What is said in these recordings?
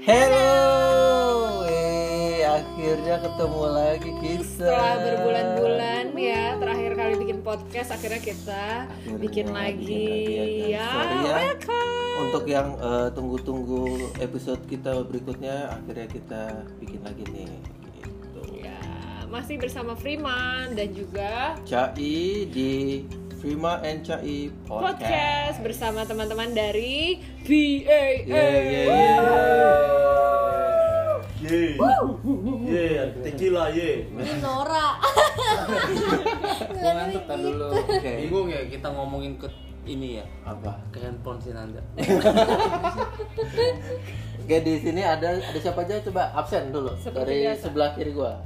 Hello, eh akhirnya ketemu lagi kita. Setelah berbulan-bulan ya, terakhir kali bikin podcast, akhirnya kita Akhirnya bikin lagi. bikin lagi, Ya, Sorry ya. welcome. Untuk yang eh, tunggu-tunggu episode kita berikutnya, akhirnya kita bikin lagi nih. Gitu. Ya, masih bersama Freeman dan juga Cai di Prima and Cai podcast, Podcast. bersama teman-teman dari VAA. Yeah, yeah, yeah. Ye, ye, tequila ye. Ini Nora. Gua ngantuk kan dulu. Oke. Bingung ya kita ngomongin ke ini ya Apa? ke handphone si Nanda. Oke di sini ada ada siapa aja coba absen dulu Seperti dari biasa. sebelah kiri gua.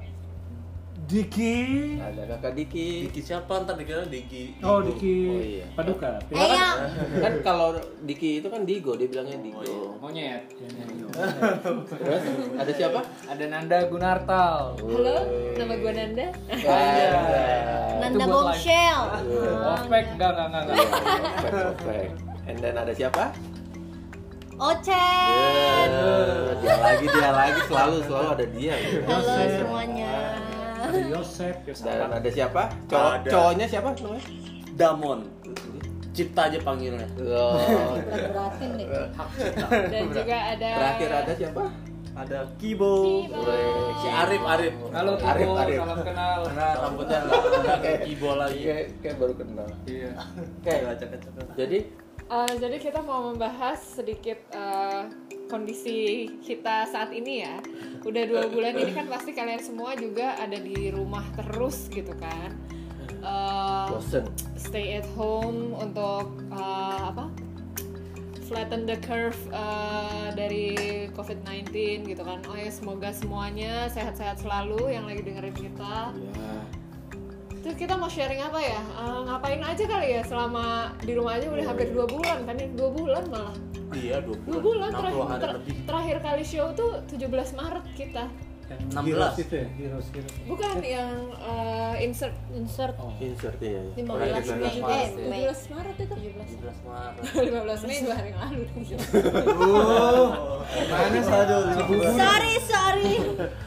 Diki. Ada kakak Diki. Diki siapa ntar dikira Diki. Oh. Diki. Oh, iya. Paduka. Eyang. Kan kalau Diki itu kan Digo, dia bilangnya Digo. Oh, iya. Monyet. Terus ada siapa? Ada Nanda Gunartal. Halo, nama gue Nanda. Nanda buat Bombshell. Ospek enggak enggak enggak. perfect. And then ada siapa? Ocet. Ya, dia lagi, dia lagi selalu selalu ada dia. gitu. Halo semuanya. Ada Yosef. Dan ada siapa? Cowok Ada. cowoknya siapa namanya? Damon. Cipta aja panggilnya. Oh, Berat-beratin deh. Hak cipta. Dan juga ada terakhir ada siapa? Ada Kibo. Si Arif Arif. Halo Kibo, Arif, Arif. salam kenal. Karena rambutnya kayak Kibo lagi. Kayak, kayak baru kenal. Iya. Oke. Jadi Uh, jadi kita mau membahas sedikit uh, kondisi kita saat ini ya. Udah dua bulan ini kan pasti kalian semua juga ada di rumah terus gitu kan. Uh, bosen. stay at home untuk uh, apa? Flatten the curve uh, dari COVID-19 gitu kan. Oh ya semoga semuanya sehat-sehat selalu yang lagi dengerin kita. Ya. Terus kita mau sharing apa ya? Eh, ngapain aja kali ya selama di rumah aja udah hampir dua bulan kan? Ini dua bulan malah. Iya, dua Dua bulan. bulan 60 terakhir, ter- lebih. terakhir kali show tuh 17 Maret kita. 16. Heroes itu ya, Heroes, Heroes. Bukan yang eh, insert Insert Insert ya. ya. 15 Pernah Mei. dibilang. Eh, Mei. 17 Maret itu 17 Maret. 15 Mei dua hari yang lalu Mana sadu? Sorry, sorry.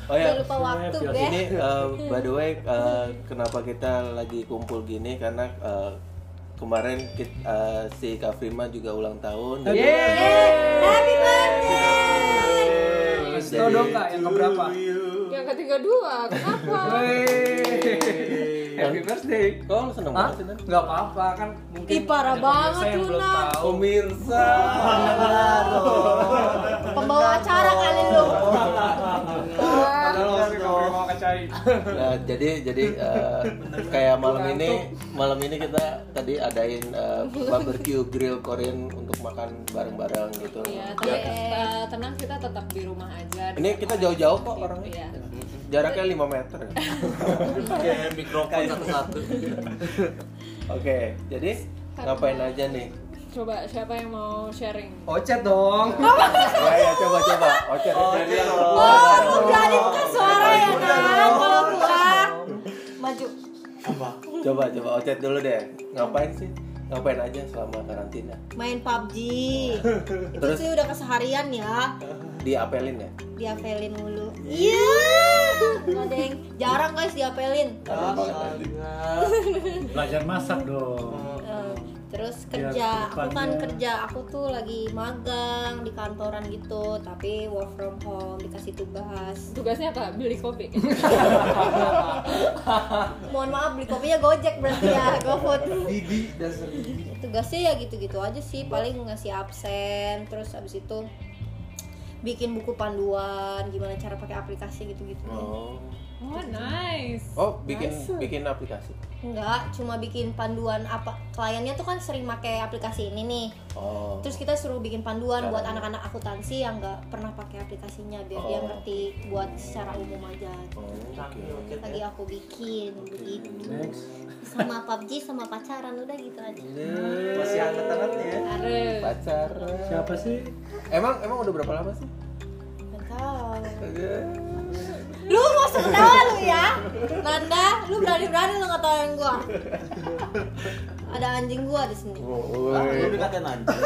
Oh ya, lupa waktu, Ini- Beh. Ini uh, by the way uh, kenapa kita lagi kumpul gini karena uh, kemarin kit- uh, si Kak Prima juga ulang tahun. Jadi- Happy birthday. Kasih tau dong kak yang keberapa? yang ketiga dua kenapa Happy birthday. Kok lu seneng Hah? banget sih? Enggak apa-apa kan mungkin Ih, parah banget lu, Nan. tahu. Pemirsa. Pembawa acara kali lu. Nah, jadi jadi uh, kayak malam ini malam ini kita tadi adain uh, barbecue grill Korean untuk makan bareng-bareng gitu. Iya, tapi eh, tenang kita tetap di rumah aja. Ini kita jauh-jauh kok orangnya. Iya. Jaraknya 5 meter. Kayak mikrofon satu-satu. Oke, jadi ngapain aja nih? Coba siapa yang mau sharing? Ocet dong. Ya ya coba coba. Oke. Oh, lu berani buka suara ya, Nan? Kalau gua maju. Coba coba Ocet dulu deh. Ngapain sih? Ngapain aja selama karantina? Main PUBG. Itu Terus? sih udah keseharian ya. Diapelin ya? Diapelin mulu. Iya. Nggak, Deng. Jarang guys diapelin. Belajar masak dong. Terus Biar kerja aku kan kerja aku tuh lagi magang di kantoran gitu tapi work from home dikasih tugas Tugasnya apa? Beli kopi. mohon maaf beli kopinya gojek berarti ya gofood Didi dasar tugasnya ya gitu-gitu aja sih paling ngasih absen terus abis itu bikin buku panduan gimana cara pakai aplikasi gitu-gitu Oh. Oh, nice. Oh, bikin Nice. bikin aplikasi. enggak cuma bikin panduan apa kliennya tuh kan sering pakai aplikasi ini nih Oh. terus kita suruh bikin panduan buat Caranya. anak-anak akuntansi yang nggak pernah pakai aplikasinya biar dia Oh. ngerti buat secara umum aja Oh, oke. lagi aku bikin begitu Next. sama PUBG sama pacaran udah gitu aja Masih hangat-hangatnya ya. Are. Pacar. Siapa sih? Emang emang udah berapa lama sih? Nggak tahu lu mau ketawa lu ya Nanda lu berani berani lu ngetawain gua ada anjing gua di sini Oh, Lu dikatain anjing.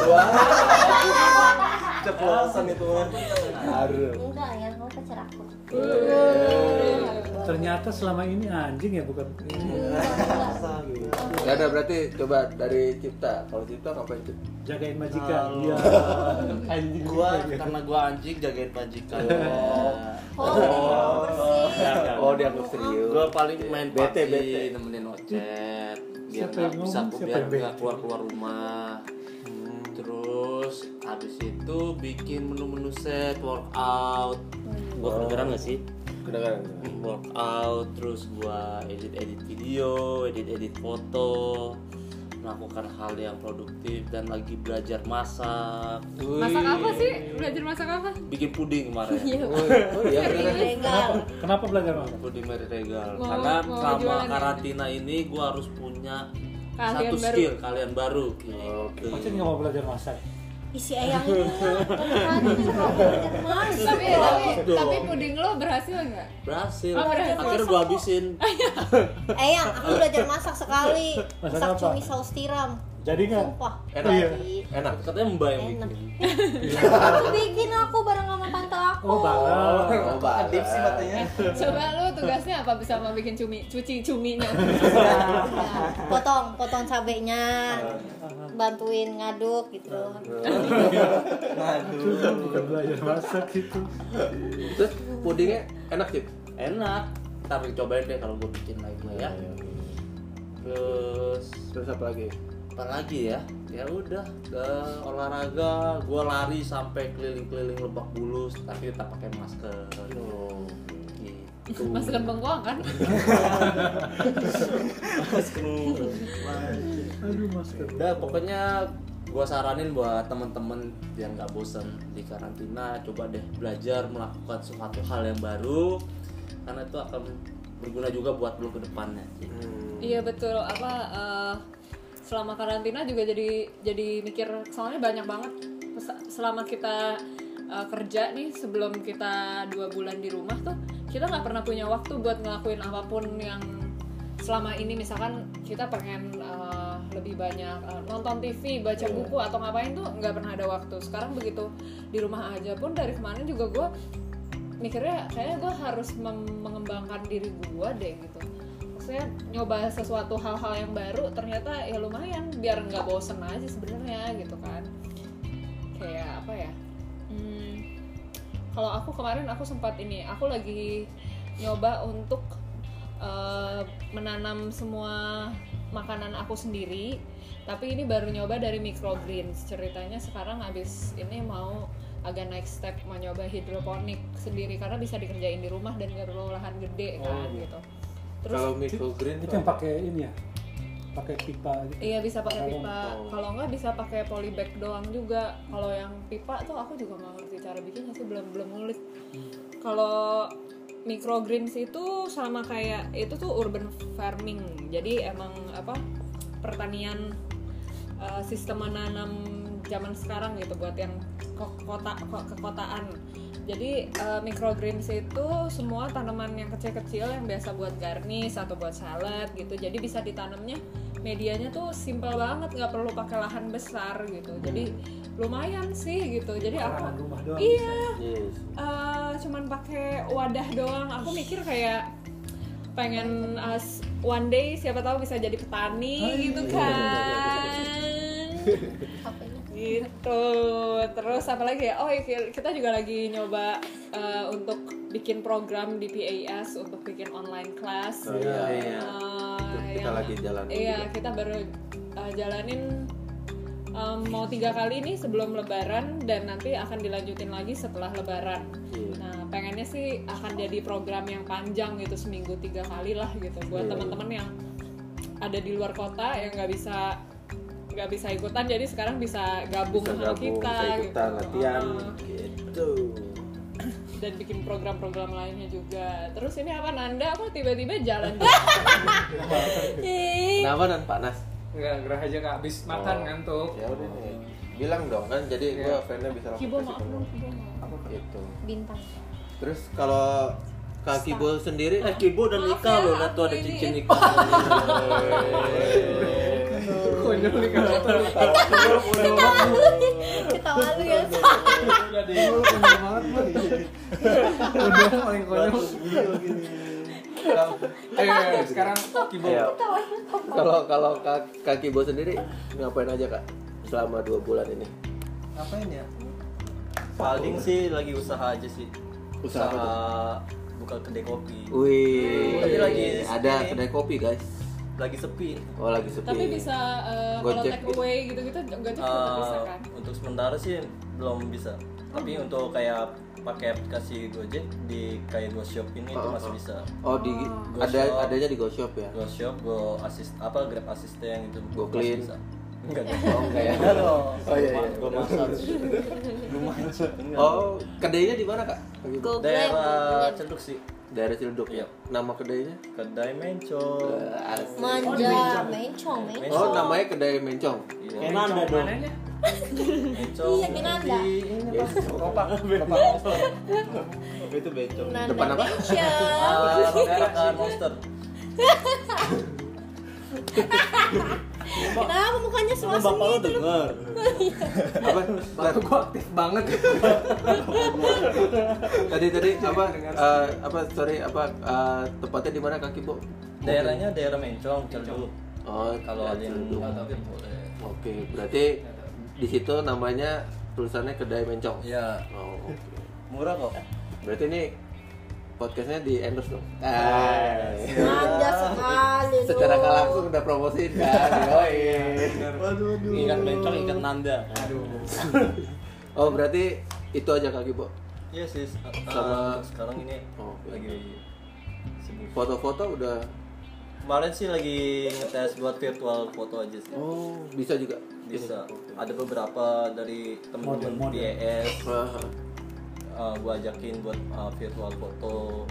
Ceplosan itu mah. Harum. enggak ya mau pacar aku Ternyata selama ini anjing ya bukan Ya udah berarti coba dari Cipta. Kalau Cipta ngapain Cipta? jagain majikan. Iya. Anjing Gua karena gua anjing jagain majikan. oh, bersih Oh, dianggap serius. Gua paling main Bete, bete. nemenin Ocet biar nggak bisa biar nggak keluar keluar rumah. Terus habis itu bikin menu-menu set workout. Gua kedengeran nggak sih? Kedengaran. workout terus gua edit edit video edit edit foto melakukan hal yang produktif dan lagi belajar masak Masak apa sih? Belajar masak apa? bikin puding kemarin Oh iya, beneran. legal Kenapa belajar masak? puding Mary Regal Mau- karena mau selama jualan ya? karantina ini gua harus punya Keahlian satu baru. skill kalian baru gitu. Oke. Macam nggak mau belajar masak. Isi masak Tapi tapi, tapi puding lo berhasil nggak? berhasil. Oh, berhasil. akhirnya gua habisin. Eyang, aku belajar masak sekali. Masak cumi saus tiram Jadi nggak? sumpah Enak. Iya. Enak. katanya mbak yang Enak. bikin aku bikin aku bareng sama tante aku Oh, balas. Oh. Tips sih katanya. Coba lo tugasnya apa bisa mau bikin cumi, cuci cuminya? Ya, potong potong cabenya bantuin ngaduk gitu Bukan belajar masak gitu. Terus pudingnya enak Cip? enak ntar cobain deh kalau gua bikin lagi ya terus Terus apa lagi? Apa lagi ya ya udah eh, olahraga gua lari sampai keliling-keliling lebak bulus tapi tetap pakai masker Oh. gitu Masker bengkoang kan? Aduh masker. udah pokoknya gua saranin buat temen-temen yang nggak bosen di karantina coba deh belajar melakukan suatu hal yang baru karena itu akan berguna juga buat lo ke depannya Iya betul. Apa eh, selama karantina juga jadi jadi mikir soalnya banyak banget selama kita eh, kerja nih sebelum kita dua bulan di rumah tuh kita nggak pernah punya waktu buat ngelakuin apa pun yang selama ini. Misalkan kita pengen eh, lebih banyak eh, nonton TV, baca buku atau ngapain tuh nggak pernah ada waktu. Sekarang begitu di rumah aja pun dari kemarin juga gue mikirnya kayaknya gue harus mengembangkan diri gue deh gitu maksudnya nyoba sesuatu hal-hal yang baru ternyata ya lumayan biar nggak bosen aja sebenarnya gitu kan. Kayak apa ya? Hmm, kalau aku kemarin aku sempat ini aku lagi nyoba untuk eh, menanam semua makanan aku sendiri tapi ini baru nyoba dari microgreens. Ceritanya sekarang abis ini mau agak naik step mau nyoba hidroponik sendiri karena bisa dikerjain di rumah dan nggak perlu lahan gede kan gitu terus Kalau microgreen Itu yang pakai ini ya? Pakai pipa gitu. Iya bisa pakai pipa. Kalau nggak bisa pakai polybag doang juga. Kalau yang pipa tuh aku juga nggak ngerti cara bikinnya sih belum belum ngulik. Kalau microgreens itu sama kayak itu tuh urban farming. Jadi emang apa pertanian uh, sistem menanam zaman sekarang gitu buat yang ke kota ke- kekotaan. Jadi uh, microgreens itu semua tanaman yang kecil-kecil yang biasa buat garnish atau buat salad gitu. Jadi bisa ditanamnya medianya tuh simple banget, nggak perlu pakai lahan besar gitu. Jadi lumayan sih gitu. Jadi aku Lahan rumah doang. iya Yes. eh, cuman pakai wadah doang. Aku mikir kayak pengen uh, one day siapa tahu bisa jadi petani gitu kan apa ini gitu terus apa lagi ya oh iya, kita juga lagi nyoba eh, untuk bikin program di PAS untuk bikin online class Oh, iya, iya. Eh, Kita lagi jalanin iya juga. kita baru eh, jalanin em, mau tiga kali nih sebelum lebaran dan nanti akan dilanjutin lagi setelah lebaran Iya. nah pengennya sih akan jadi program yang panjang gitu seminggu tiga kali lah gitu buat Iya. teman-teman yang ada di luar kota yang nggak bisa nggak bisa ikutan jadi sekarang bisa gabung Bisa sama gabung, kita bisa ikutan gitu. latihan Ah, gitu. dan bikin program-program lainnya juga terus ini apa Nanda kok tiba-tiba jalan Kenapa dan panas? Enggak, gerah aja nggak habis makan Oh. ngantuk. Ya udah nih. Bilang dong kan jadi gua Iya. fan-nya bisa langsung Kibo maaf. Gitu. bintang Terus kalau Kak Kibo sendiri eh kibo dan nikah ya, loh tuh ada cincin ini. nih kalau ketawa ketawa lu ya Udah deh. Konyol banget. Udah paling konyol. Eh, sekarang Kibo. Iya. Kalau kalau Kak- kaki bos sendiri ngapain aja kak selama dua bulan ini? Ngapain ya? Paling sih lagi usaha aja sih. Usaha apa buka kedai kopi. Wih, Tapi lagi ada kedai kopi guys. Lagi sepi. Oh lagi sepi. Tapi bisa eh, kalau Gojek take gitu. away gitu-gitu enggak juga tetap bisa Eh, kan? untuk sementara sih belum bisa. Tapi untuk kayak pakai aplikasi Gojek di kayak GoShop ini itu Oh, masih oh. bisa. Oh di Go ada shop. adanya di GoShop ya. GoShop, Go Assist apa Grab Assistant gitu. Go masih Clean. bisa. Enggak Oh enggak ya. Enggak dong. Oh iya iya. Go massage. Lumayan. Enggak. Oh kedainya di mana kak? Daerah Cenduk sih. Daerah Ciledug ya. Iya. Nama kedainya? Kedai Mencong. Asik. manja mencong mencong Oh namanya kedai Mencong. Iya. Kayak Nanda dong. Mencong. Iya, di ini Yes. Kopak. Kopak. Itu bencong. Nanda Depan apa? mencong Ah, Monster. kenapa mukanya semasem bapak gitu lu denger. Apa? Bapak gua aktif banget. tadi tadi apa? eh, apa sorry apa eh, tepatnya di mana kaki Bo? Daerahnya daerah Mencong, Cenduk. Oh Kalau ada yang ya boleh. Oke, berarti di situ namanya tulisannya kedai Mencong. Ya, Oh, oke. murah kok. Berarti ini podcastnya di endorse dong. manja sekali Secara nggak langsung udah promosiin kan. Yoi. Ikan bencong, ikan Nanda. Aduh. Oh berarti itu aja kaki Bo. Iya sih, uh, Sama- sekarang ini Oh, lagi sibuk. Foto-foto udah. Kemarin sih lagi ngetes buat virtual foto aja sih. Oh bisa juga. Bisa. Ada beberapa dari Model-model. BS Wah, uh, gua ajakin buat uh, virtual foto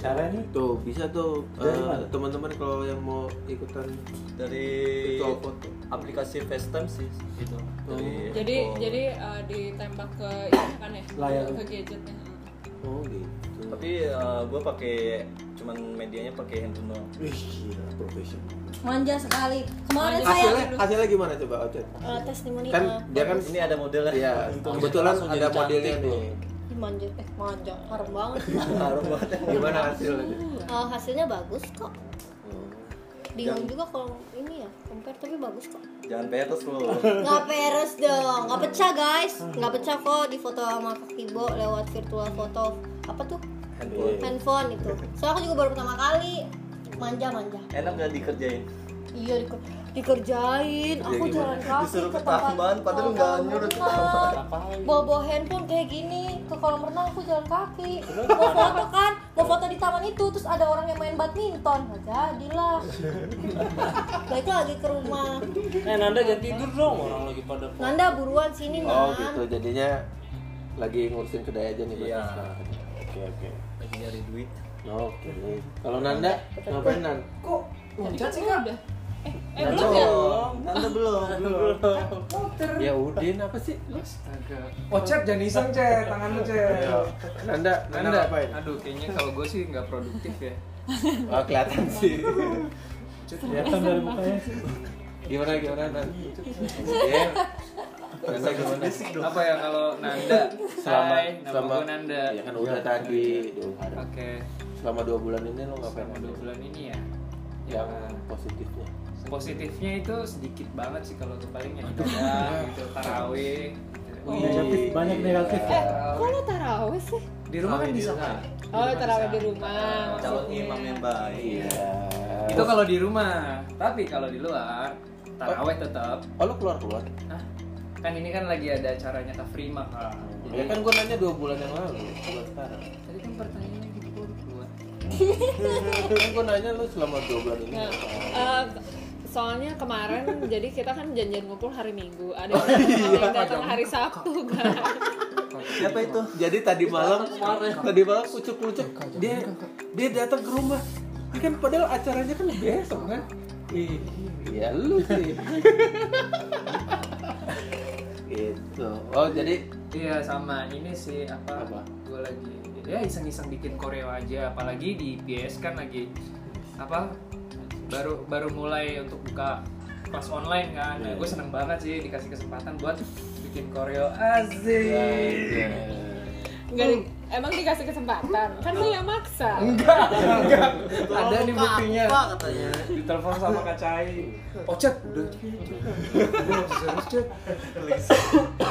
Caranya tuh bisa tuh eh, mana? teman-teman kalau yang mau ikutan dari virtual foto. aplikasi FaceTime sih gitu. Dari Jadi handphone. jadi eh, ditembak ke ini kan ya? Layar. Ke gadgetnya. Oh gitu. Tapi uh, gua pakai cuman medianya pakai handphone doang. Wih gila profesional. manja sekali kemarin saya Hasilnya hasilnya gimana coba Ocet? eh, testimoni Kan eh, dia kan Ini ada modelnya. Iya, kebetulan ada modelnya nih. Manja eh manja harum banget Harum banget. Gimana hasilnya? Eh, hasilnya bagus kok Oh. bingung juga kalau ini ya compare tapi bagus kok Jangan peres lo. nggak peres dong nggak pecah guys nggak pecah kok di foto sama kaki Bo lewat virtual foto apa tuh Handphone. handphone itu soalnya aku juga baru pertama kali manja manja Enak gak dikerjain? Iya diker- dikerjain aku gimana? jalan kaki Disuruh ke ke tempat taman, padahal nggak nyuruh ke renang. bawa bawa handphone kayak gini ke kolam renang aku jalan kaki mau foto kan mau foto di taman itu terus ada orang yang main badminton nggak jadilah balik lagi ke rumah Eh Nanda jangan tidur dong, orang lagi pada Nanda buruan sini Oh nan gitu, jadinya lagi ngurusin kedai aja nih Iya. Oke oke. Lagi nyari duit. Oke. Kalau Nanda ngapain Nan? Kok loncat sih kan? Eh, belum ya? Nanda belum. Ya Udin apa sih? Astaga. Oh, Cet, jangan iseng, Cet. Tangan lu, Cet. Nanda, Nanda Nanda, ngapain? aduh kayaknya kalau gue sih nggak produktif ya. Oh kelihatan sih. kelihatan dari mukanya sih. Gimana gimana Nan? Iya. Nanda gimana? Apa ya kalau Nanda? Selama Hai, nama selama gue Nanda. Ya kan udah tadi. Oke. Selama dua bulan ini lo ngapain? Selama dua bulan ini ya. Yang Ya, positifnya. positifnya itu sedikit banget sih kalau paling yang ibadah gitu, tarawih. Wih. Negatif banyak negatif. Eh, kok lo taraweh sih? Di rumah kan bisa kan? Oh, taraweh di rumah. Calon maksudnya. imam yang baik. Iya. Itu kalau di rumah. Tapi kalau di luar, taraweh tetap. Oh lo keluar keluar? Hah? Kan ini kan lagi ada acaranya Tafrima kan. Ya kan gue nanya dua bulan yang lalu, bukan sekarang. Tadi kan pertanyaannya gue nanya lu selama dua bulan ini. Nah, eh, soalnya kemarin jadi kita kan janjian ngumpul hari Minggu. Ada Oh, yang, iya. ada yang datang hari Sabtu kan. Siapa itu? Jadi tadi malam, tadi malam pucuk-pucuk dia dia datang ke rumah. Ini kan padahal acaranya kan besok kan. Ih, ya lu sih. gitu. Oh jadi Iya sama ini sih apa? Apa? Gue lagi ya iseng-iseng bikin koreo aja. Apalagi di PS kan lagi apa? Baru baru mulai untuk buka kelas online kan Iya. gue seneng banget sih dikasih kesempatan buat bikin koreo asik ya. Nggak di- emang dikasih kesempatan kan lu yang maksa ada nih buktinya Apa katanya? ditelepon sama Kak Cai oh chat udah serius chat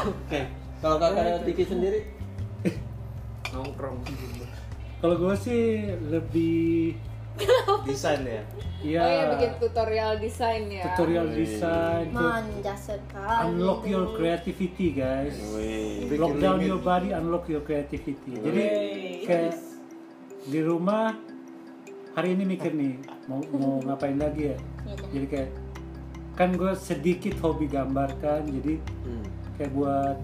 Oke, kalau kakak Tiki sendiri, nongkrong Kalau gue sih lebih Desain ya. ya oh iya bikin tutorial desain ya tutorial design to manja sekali unlock your creativity guys. Wih. Lock down your body, unlock your creativity. Jadi kayak di rumah hari ini mikir nih mau mau ngapain lagi ya. Jadi kayak kan gue sedikit hobi gambar kan, jadi Hmm. kayak buat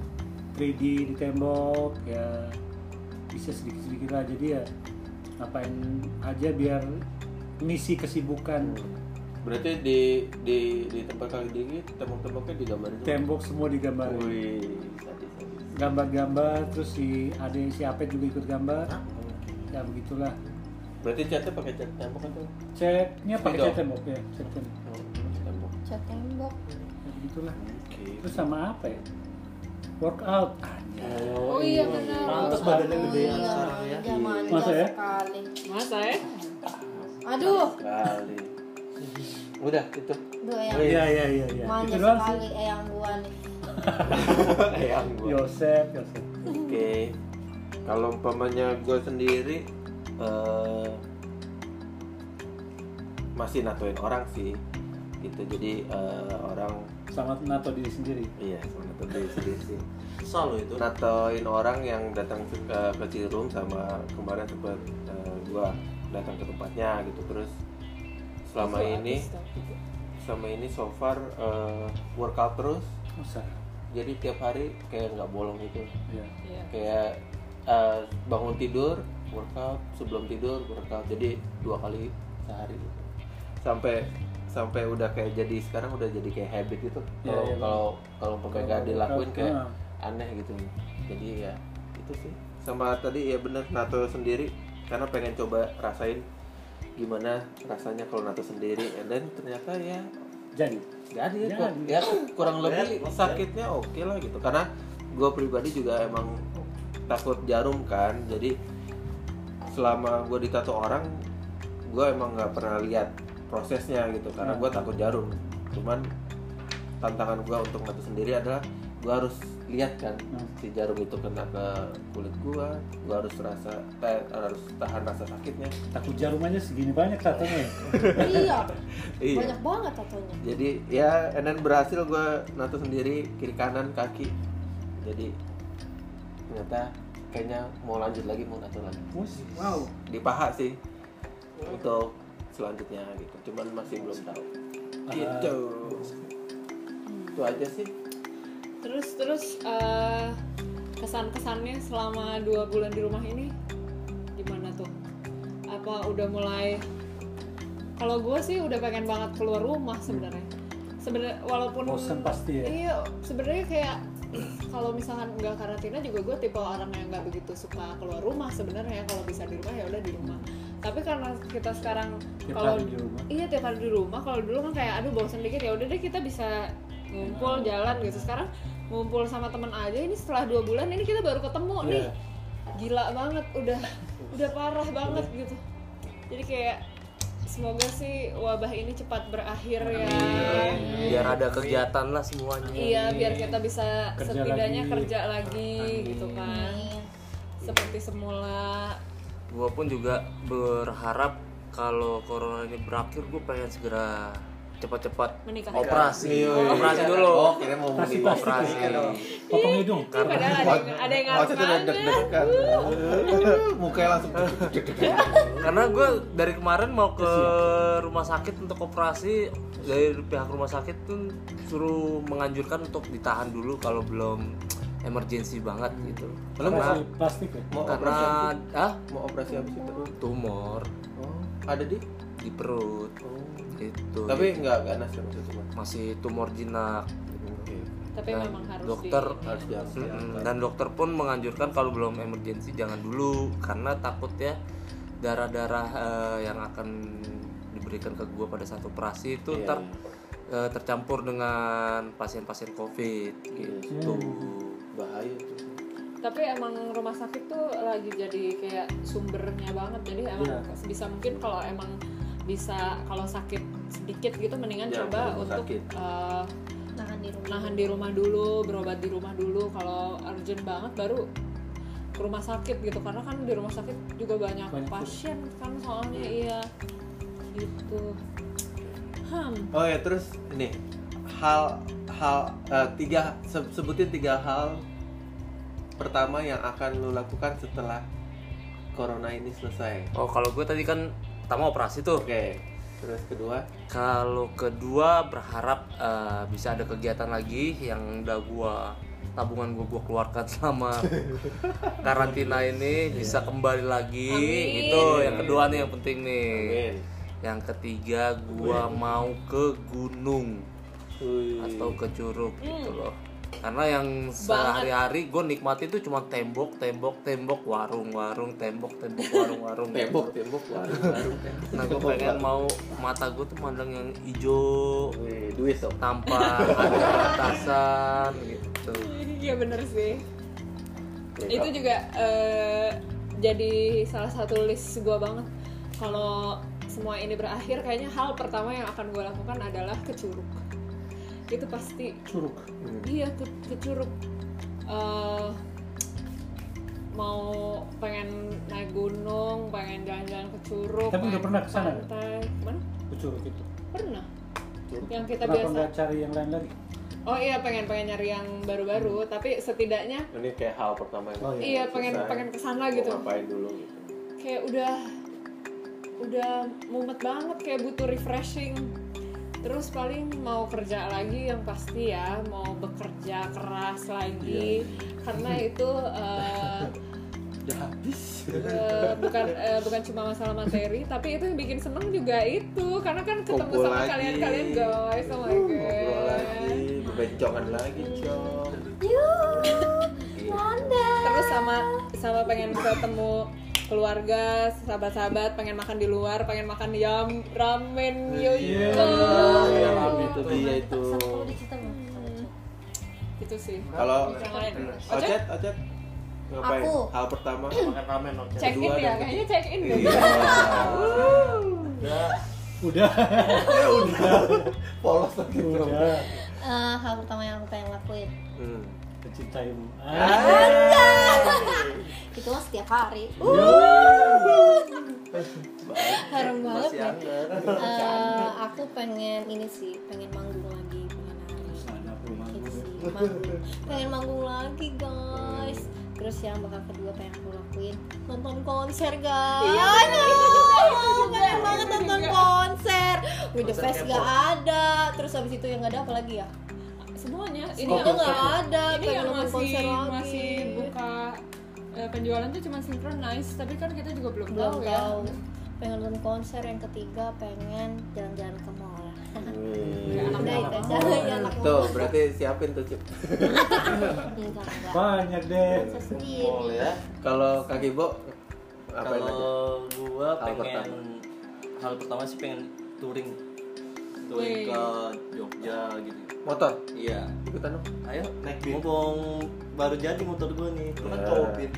3D di tembok ya bisa sedikit-sedikit lah. Jadi ya ngapain aja biar ngisi kesibukan. Berarti di di di tempat kaki dikit tembok-temboknya digambarin. tembok semua digambarin. Wih, gambar-gambar terus si ade si Apet juga ikut gambar. Ya begitulah. Berarti catnya pakai cat tembok atau? catnya pakai cat tembok ya cat tembok. Oh, tembok. cat tembok. Ya begitulah. Oke. terus sama apa ya workout oh iya benar Pantes badannya gedean iya sekarang ya. manja Masa ya? sekali masa ya aduh Sekali. Udah itu. Duh, yang iya iya iya iya manja itu doang sih sekali eyang gua nih Eyang gua. Yosef Yosef Oke. Kalau umpamanya gue sendiri eh, masih natoin orang sih. Gitu. Jadi eh, orang sangat nato diri sendiri. Iya sama nato diri sendiri sih. Selalu itu. Natoin orang yang datang ke, ke Cirum sama kemarin sempat eh, gua datang ke tempatnya gitu. Terus selama ini selama ini so far eh, workout terus. Masa? Jadi tiap hari kayak nggak bolong gitu. Ya Iya. kayak eh, bangun tidur workout. Sebelum tidur workout. Jadi dua kali sehari gitu. sampai sampai udah kayak jadi sekarang udah jadi kayak habit gitu. Iya, kalau iya, kalau kalau umpamanya nggak dilakuin kayak Ah. aneh gitu. Jadi ya itu sih. Sama tadi ya bener nato sendiri. Karena pengen coba rasain gimana rasanya kalau nato sendiri. Dan ternyata ya jadi. Jadi ya, Jadi. kok- ya kurang lebih sakitnya oke lah gitu. Karena gue pribadi juga emang takut jarum kan. Jadi selama gue ditato orang gue emang nggak pernah lihat prosesnya gitu karena gue takut jarum. Cuman tantangan gue untuk nato sendiri adalah gue harus lihat kan Hmm. si jarum itu kena ke kulit gue gue harus rasa eh, harus tahan rasa sakitnya. Takut jarum aja segini banyak tatonya ya? iya. Iya. banyak banget tatonya jadi ya and then berhasil gue nato sendiri kiri kanan kaki. Jadi ternyata kayaknya mau lanjut lagi mau nato lagi. Wow. Di paha sih. Untuk selanjutnya gitu. Cuman masih belum tahu. Gitu. Itu aja sih. Terus terus eh, kesan-kesannya selama dua bulan di rumah ini gimana tuh? Apa udah mulai kalau gue sih udah pengen banget keluar rumah sebenarnya. Sebenarnya walaupun bosan pasti ya? Iya sebenarnya kayak kalau misalkan nggak karantina juga gue tipe orang yang nggak begitu suka keluar rumah sebenarnya. Kalau bisa di rumah ya udah di rumah tapi karena kita sekarang Tiap kalau hari di rumah. iya tiap hari di rumah kalau dulu kan kayak aduh bosan dikit ya udah deh kita bisa ngumpul jalan gitu sekarang ngumpul sama teman aja ini setelah dua bulan ini kita baru ketemu nih Iya. gila banget udah udah parah banget gitu jadi kayak semoga sih wabah ini cepat berakhir ya Biar ada kegiatan lah semuanya. Iya, biar kita bisa Kerja setidaknya lagi. kerja lagi gitu kan. Amin. Seperti semula. Gua pun juga berharap kalau corona ini berakhir gue pengen segera cepat-cepat Menikah. operasi. Iya, iya. Operasi dulu. oh kira mau pasti operasi. Potong hidung padahal ada yang, ada yang deg-degan. Mukanya langsung Karena gue dari kemarin mau ke rumah sakit untuk operasi dari pihak rumah sakit tuh suruh menganjurkan untuk ditahan dulu kalau belum emergency banget gitu. Lu mau Karena plastik ya? Mau karena operasi ah mau operasi apa sih perut tumor. Oh ada di? Di perut. Itu tapi nggak ganas ya maksudnya cuma masih tumor jinak. Tapi Dan memang harus dokter di harus diangkat Mm-mm. dan dokter pun menganjurkan kalau belum emergency jangan dulu karena takut ya darah-darah eh, yang akan diberikan ke gua pada saat operasi itu Iya, ntar iya. eh, tercampur dengan pasien-pasien covid gitu bahaya tuh. Tapi emang rumah sakit tuh lagi jadi kayak sumbernya banget. Jadi emang Iya. bisa mungkin kalau emang bisa kalau sakit sedikit gitu mendingan Ya, coba untuk sakit. eh, nahan di rumah nahan di rumah dulu berobat di rumah dulu. Kalau urgent banget baru ke rumah sakit gitu. Karena kan di rumah sakit juga banyak, Banyak pasien kan soalnya iya. gitu. Hmm oh ya terus ini hal hal eh, tiga se- sebutin tiga hal pertama yang akan lu lakukan setelah corona ini selesai oh kalau gue tadi kan pertama operasi tuh oke terus kedua Kalau kedua berharap eh, bisa ada kegiatan lagi yang udah gua tabungan gua gua keluarkan selama karantina ini bisa kembali lagi. Amin. Itu yang kedua nih yang penting nih. Amin. Yang ketiga gua mau ke gunung Atau ke curug gitu Hmm. loh. Karena yang sehari-hari gue nikmati itu cuma tembok, tembok, tembok, warung, warung, tembok, tembok, warung, warung. tembok tembok. warung warung Nah gue pengen mau mata gue tuh mandang yang hijau, Wih, duit dong. Tanpa ada batasan gitu. iya bener sih. Itu juga eh, jadi salah satu list gue banget. Kalau semua ini berakhir kayaknya hal pertama yang akan gue lakukan adalah ke curug itu pasti. Curug. Hmm. iya ke, ke curug. Eh, mau pengen naik gunung pengen jalan-jalan ke curug Tapi udah pernah ke sana, kan? pantai. Mana? Ke curug itu. Pernah. Yang kita kenapa biasa nggak cari yang lain lagi? Oh iya pengen pengen nyari yang baru-baru tapi setidaknya ini kayak hal pertama yang Oh, iya pengen selesai. pengen ke sana Mau gitu. ngapain dulu gitu. Kayak udah udah mumet banget kayak butuh refreshing terus paling mau kerja lagi yang pasti ya mau bekerja keras lagi. Karena itu eh, udah habis. eh, bukan eh, bukan cuma masalah materi tapi itu yang bikin seneng juga itu. Karena kan ketemu Kumpul sama lagi. kalian kalian guys. Oh my ngobrol god. lagi bebencongan lagi cong terus sama sama pengen ketemu keluarga sahabat-sahabat pengen makan di luar pengen makan yam ramen yo Iya, yo. itu dia itu. itu sih. Kalau ocet? Ocet? Ngapain? Aku. hal pertama? Makan ramen dong check in ya kayaknya check in Iya. udah. Ya udah. Polos lagi udah. Eh, hal pertama yang aku pengen lakuin. Hmm. Mencintaimu itu mah setiap hari. Harum banget masih deh. anggar Eh, aku pengen ini sih pengen manggung lagi pengen nari Gitu sih, manggung. pengen manggung lagi guys. Terus yang bakal kedua pengen aku lakuin nonton konser guys. Iya pengen banget nonton konser. With the Fest gak ada. Terus habis itu yang gak ada apa lagi ya semuanya. Ini Skopnya yang nggak ada ini yang masih konser lagi. masih buka eh, penjualan tuh cuma synchronize tapi kan kita juga belum, belum tahu ya. tahu. Pengen nonton konser yang ketiga pengen jalan-jalan ke mall. Ya anak tuh berarti siapin tuh cip. Banyak deh. Ya. Kalau kaki bo kalau gua Hal pengen pertama. hal pertama sih pengen touring. Touring ke Jogja gitu. Motor? Iya. Ikutan dong. Ayo Naik bis. mumpung baru jadi motor gua nih. Lu kan Ya. covid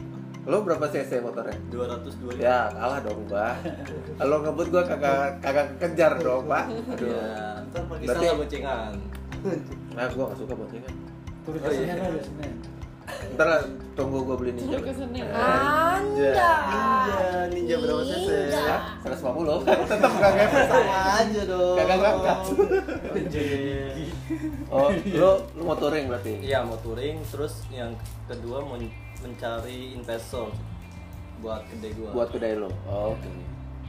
lo berapa cc motornya? 200 200 ya kalah dong mbak kalau ngebut gua kagak kagak kejar dong pak. Aduh. Ya ntar pakai Berarti- salah boncengan. Nah gua gak suka boncengan. Turun Oh, iya. Ntar lah, tunggu gua beli ninja. Anja ninja. Ninja berapa cc Ninja. ya 150 tetap gak ngepet. Sama aja dong. Kagak ngangkat. oh lo lo mau touring berarti? Iya mau touring. Terus yang kedua mau mencari investor buat kedai gua. buat kedai lo oh, oke.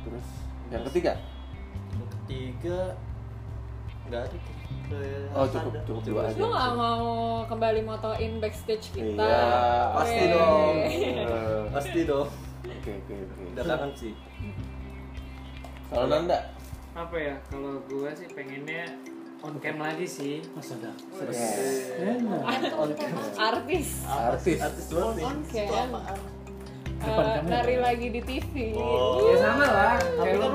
Terus yang ketiga? Yang ketiga nggak ada Oh, cukup- ada. cukup dua aja. lu nggak mau kembali motoin backstage kita iya pasti dong Eh, Pasti dong. oke oke oke Udah kangen sih. kalau Nanda apa ya kalau gua sih pengennya on cam lagi sih masa dah Yes. enak artis artis Artis banget nih. on cam Depan kamera. nari lagi di TV. Oh. ya sama lah kayak lo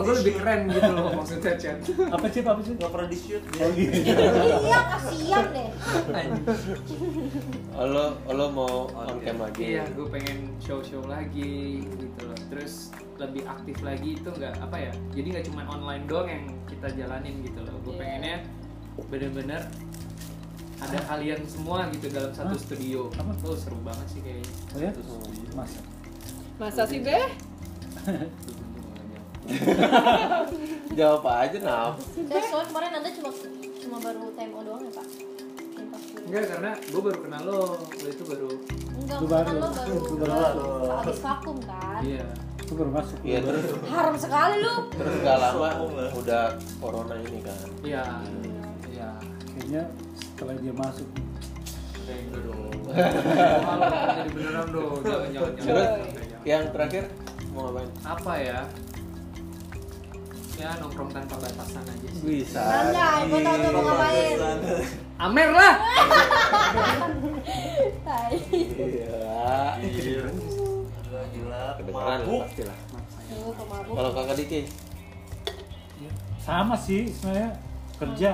kalau gue lebih keren gitu loh maksudnya chat apa sih apa sih? Nggak pernah di shoot. Dia oh gitu iya kasihan deh. Lo lo mau on cam lagi? Iya gue pengen show show lagi gitu loh. Terus lebih aktif lagi itu nggak apa ya jadi nggak cuma online doang yang kita jalanin gitu loh. Gue Iya. pengennya bener-bener ada kalian semua gitu dalam satu Hah? studio. Apa? oh seru banget sih kayaknya. Oh ya masa? Masa sih Beh? jawab aja nah saya soalnya kemarin anda cuma cuma baru TMO doang ya pak? Enggak karena gue baru kenal lo. Lo itu baru enggak Lu kan baru. lo baru Lu baru baru. habis vakum kan? Iya. Itu baru masuk. Iya terus. Haram sekali lu. Terus gak lama udah corona ini kan? Iya. Iya. Kayaknya setelah dia masuk. Terus Jangan, jangan. yang terakhir mau ngapain? Apa ya ya nongkrong tanpa batasan aja sih. Bisa. Anjay, gua tahu tuh mau ngapain. Amer lah. Tai. iya. Iya. Gila, Mabuk. kalau kakak Diki? Sama sih sebenarnya. Kerja.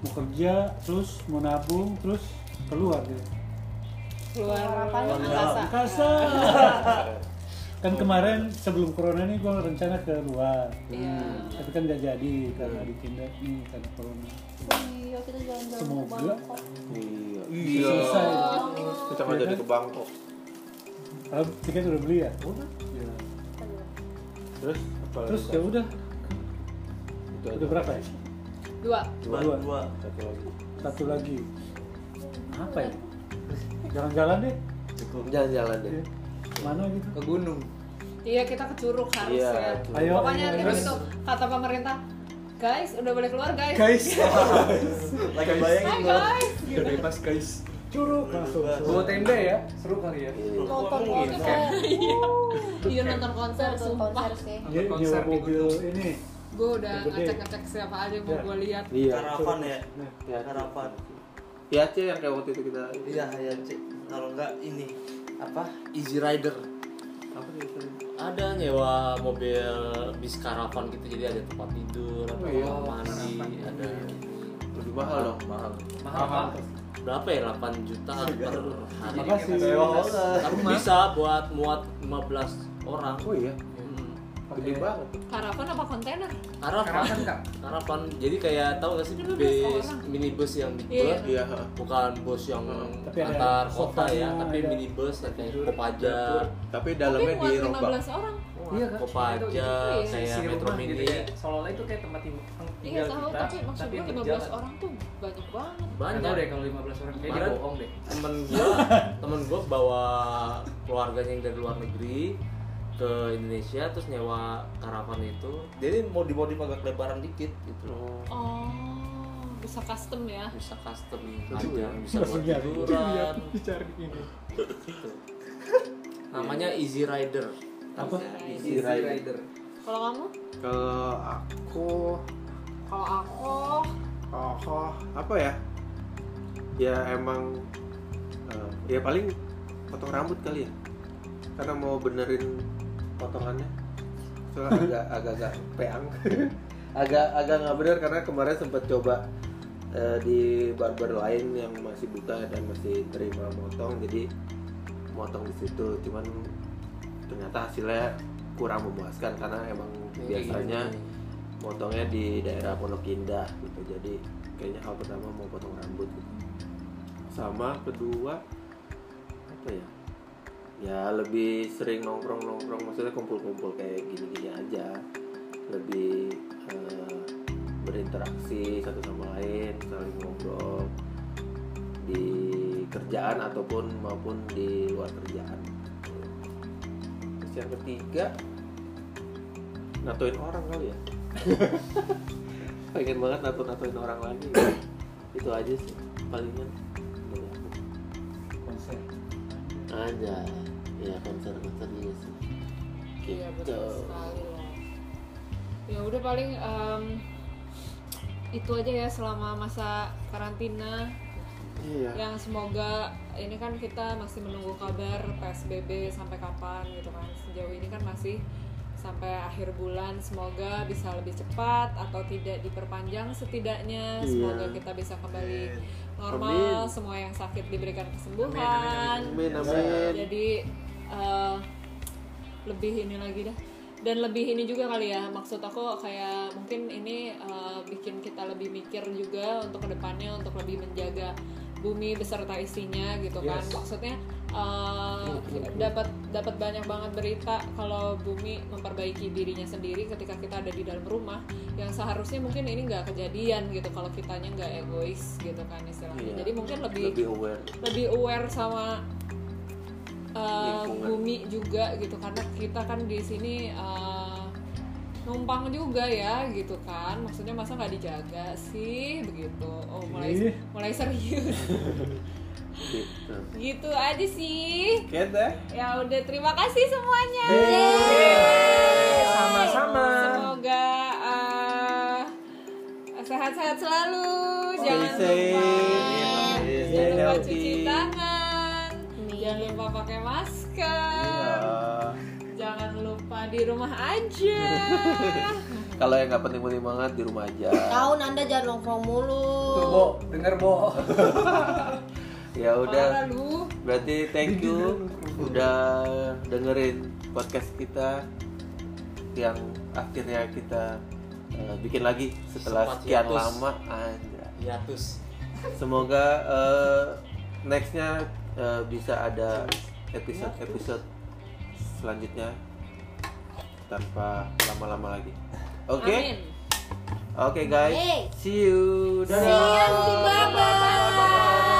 Mau kerja terus mau nabung terus keluar gitu Keluar Apanya? angkasa. angkasa kan kemarin sebelum corona ini gue rencana ke luar Iya. tapi kan gak jadi karena ditunda nih karena corona Iya, kita jalan-jalan ke Semoga. Bangkok. iya Iya. Selesai. kita nggak jadi ke Bangkok kalau tiket udah beli ya udah Ya. terus apa lagi, terus ya udah udah berapa ya Dua. Dua, Dua. dua. satu lagi satu lagi apa ya jalan-jalan deh jalan-jalan deh Ya. Mana gitu ke gunung Iya kita ke Curug harus Iya, ya. Ayo, Pokoknya ayo, ayo. itu kata pemerintah, guys udah boleh keluar guys. guys Lagi bayangin Hai guys. udah bebas guys curug langsung bawa tenda ya seru kali ya Iya. Nonton konser. Iya nonton konser Nonton sumpah. konser sih. Nye- konser di mobil gunung. ini Gue udah ngecek-ngecek siapa aja mau gue lihat. iya Karavan ya. ya Karavan. ya C yang kayak waktu itu kita Iya, ya cek. Kalau enggak ini apa? Easy Rider apa sih itu? ada nyewa mobil bis karavan gitu jadi ada tempat tidur ada Oh, iya. kamar mandi ada lebih mahal dong Mahal. mahal mahal berapa ya 8 juta per hari Makasih. Tapi bisa buat muat 15 orang oh iya. Gede banget. Karavan apa kontainer? karavan karavan kak. Karavan jadi kayak tahu gak sih 15 bis orang. minibus yang big Iya. bus? Iya bukan bus yang Tapi ada antar kota ya tapi minibus kayak kopaja. Tapi dalamnya muat dirombak 15 orang. Iya, Kak. kopaja itu kayak si metro mini. gitu ya. Seolah-olah itu kayak tempat tim- Iya tinggal tahu, kita tapi maksud gue yang 15 berjalan. orang tuh banyak banget. Nggak banyak tahu deh kalau 15 orang kayaknya bohong deh. temen gua temen gua bawa keluarganya yang dari luar negeri ke Indonesia terus nyewa karavan itu. Jadi mau dimodif agak lebaran dikit gitu. Oh, bisa custom ya. bisa custom aja ya. bisa buat Maksudnya, tiduran dicari ini. Gitu. Namanya Easy Rider. Apa? Easy Rider. Kalau kamu? kalau aku Kalau aku? oh, oh, apa ya? Ya emang eh, ya paling potong rambut kali ya. Karena mau benerin potongannya. Soalnya agak agak agak peang. Agak agak nggak bener karena kemarin sempat coba eh, di barber lain yang masih buka dan masih terima motong jadi motong di situ. Cuman ternyata hasilnya kurang memuaskan karena emang biasanya motongnya di daerah Pondok Indah gitu. Jadi kayaknya hal pertama mau potong rambut gitu. sama kedua apa ya ya lebih sering nongkrong nongkrong maksudnya kumpul-kumpul kayak gini-gini aja. Lebih eh, berinteraksi satu sama lain saling ngobrol di kerjaan ataupun maupun di luar kerjaan. Terus yang ketiga natoin orang kali ya. Pengen banget nato natoin orang lagi. Itu aja sih palingan. Dari aku konser. Aja ya konser konser juga sih Iya gitu betul sekali loh. Ya udah paling em, itu aja ya selama masa karantina. Iya. yang semoga ini kan kita masih menunggu kabar PSBB sampai kapan gitu kan sejauh ini kan masih sampai akhir bulan semoga bisa lebih cepat atau tidak diperpanjang setidaknya Iya. semoga kita bisa kembali normal semua yang sakit diberikan kesembuhan Amin amin. jadi eh, lebih ini lagi dah dan lebih ini juga kali ya maksud aku kayak mungkin ini eh, bikin kita lebih mikir juga untuk ke depannya untuk lebih menjaga bumi beserta isinya gitu kan. Maksudnya eh, dapat dapat banyak banget berita kalau bumi memperbaiki dirinya sendiri ketika kita ada di dalam rumah yang seharusnya mungkin ini nggak kejadian gitu kalau kitanya nggak egois gitu kan istilahnya. Iya. jadi mungkin lebih Lebih aware. lebih aware sama uh, Lingkungan. bumi juga gitu karena kita kan di sini uh, numpang juga ya gitu kan. Maksudnya masa nggak dijaga sih? Begitu. Oh mulai Ih. mulai serius. Gitu. gitu aja sih. Deh. ya udah terima kasih semuanya. Sama-sama. semoga uh, sehat-sehat selalu. Jangan lupa. Jangan lupa cuci pakai masker Iya. jangan lupa di rumah aja Kalau yang nggak penting-penting banget di rumah aja. Tahun anda jangan nongkrong mulu. Tuh, Bo, denger Bo. Ya udah. Berarti thank you udah dengerin podcast kita yang akhirnya kita eh, bikin lagi setelah Sempat sekian hiatus. lama. Anjay. hiatus Semoga eh, nextnya eh, bisa ada episode-episode selanjutnya tanpa lama-lama lagi. Oke, amin oke guys, Hey. see you. See you, bye bye.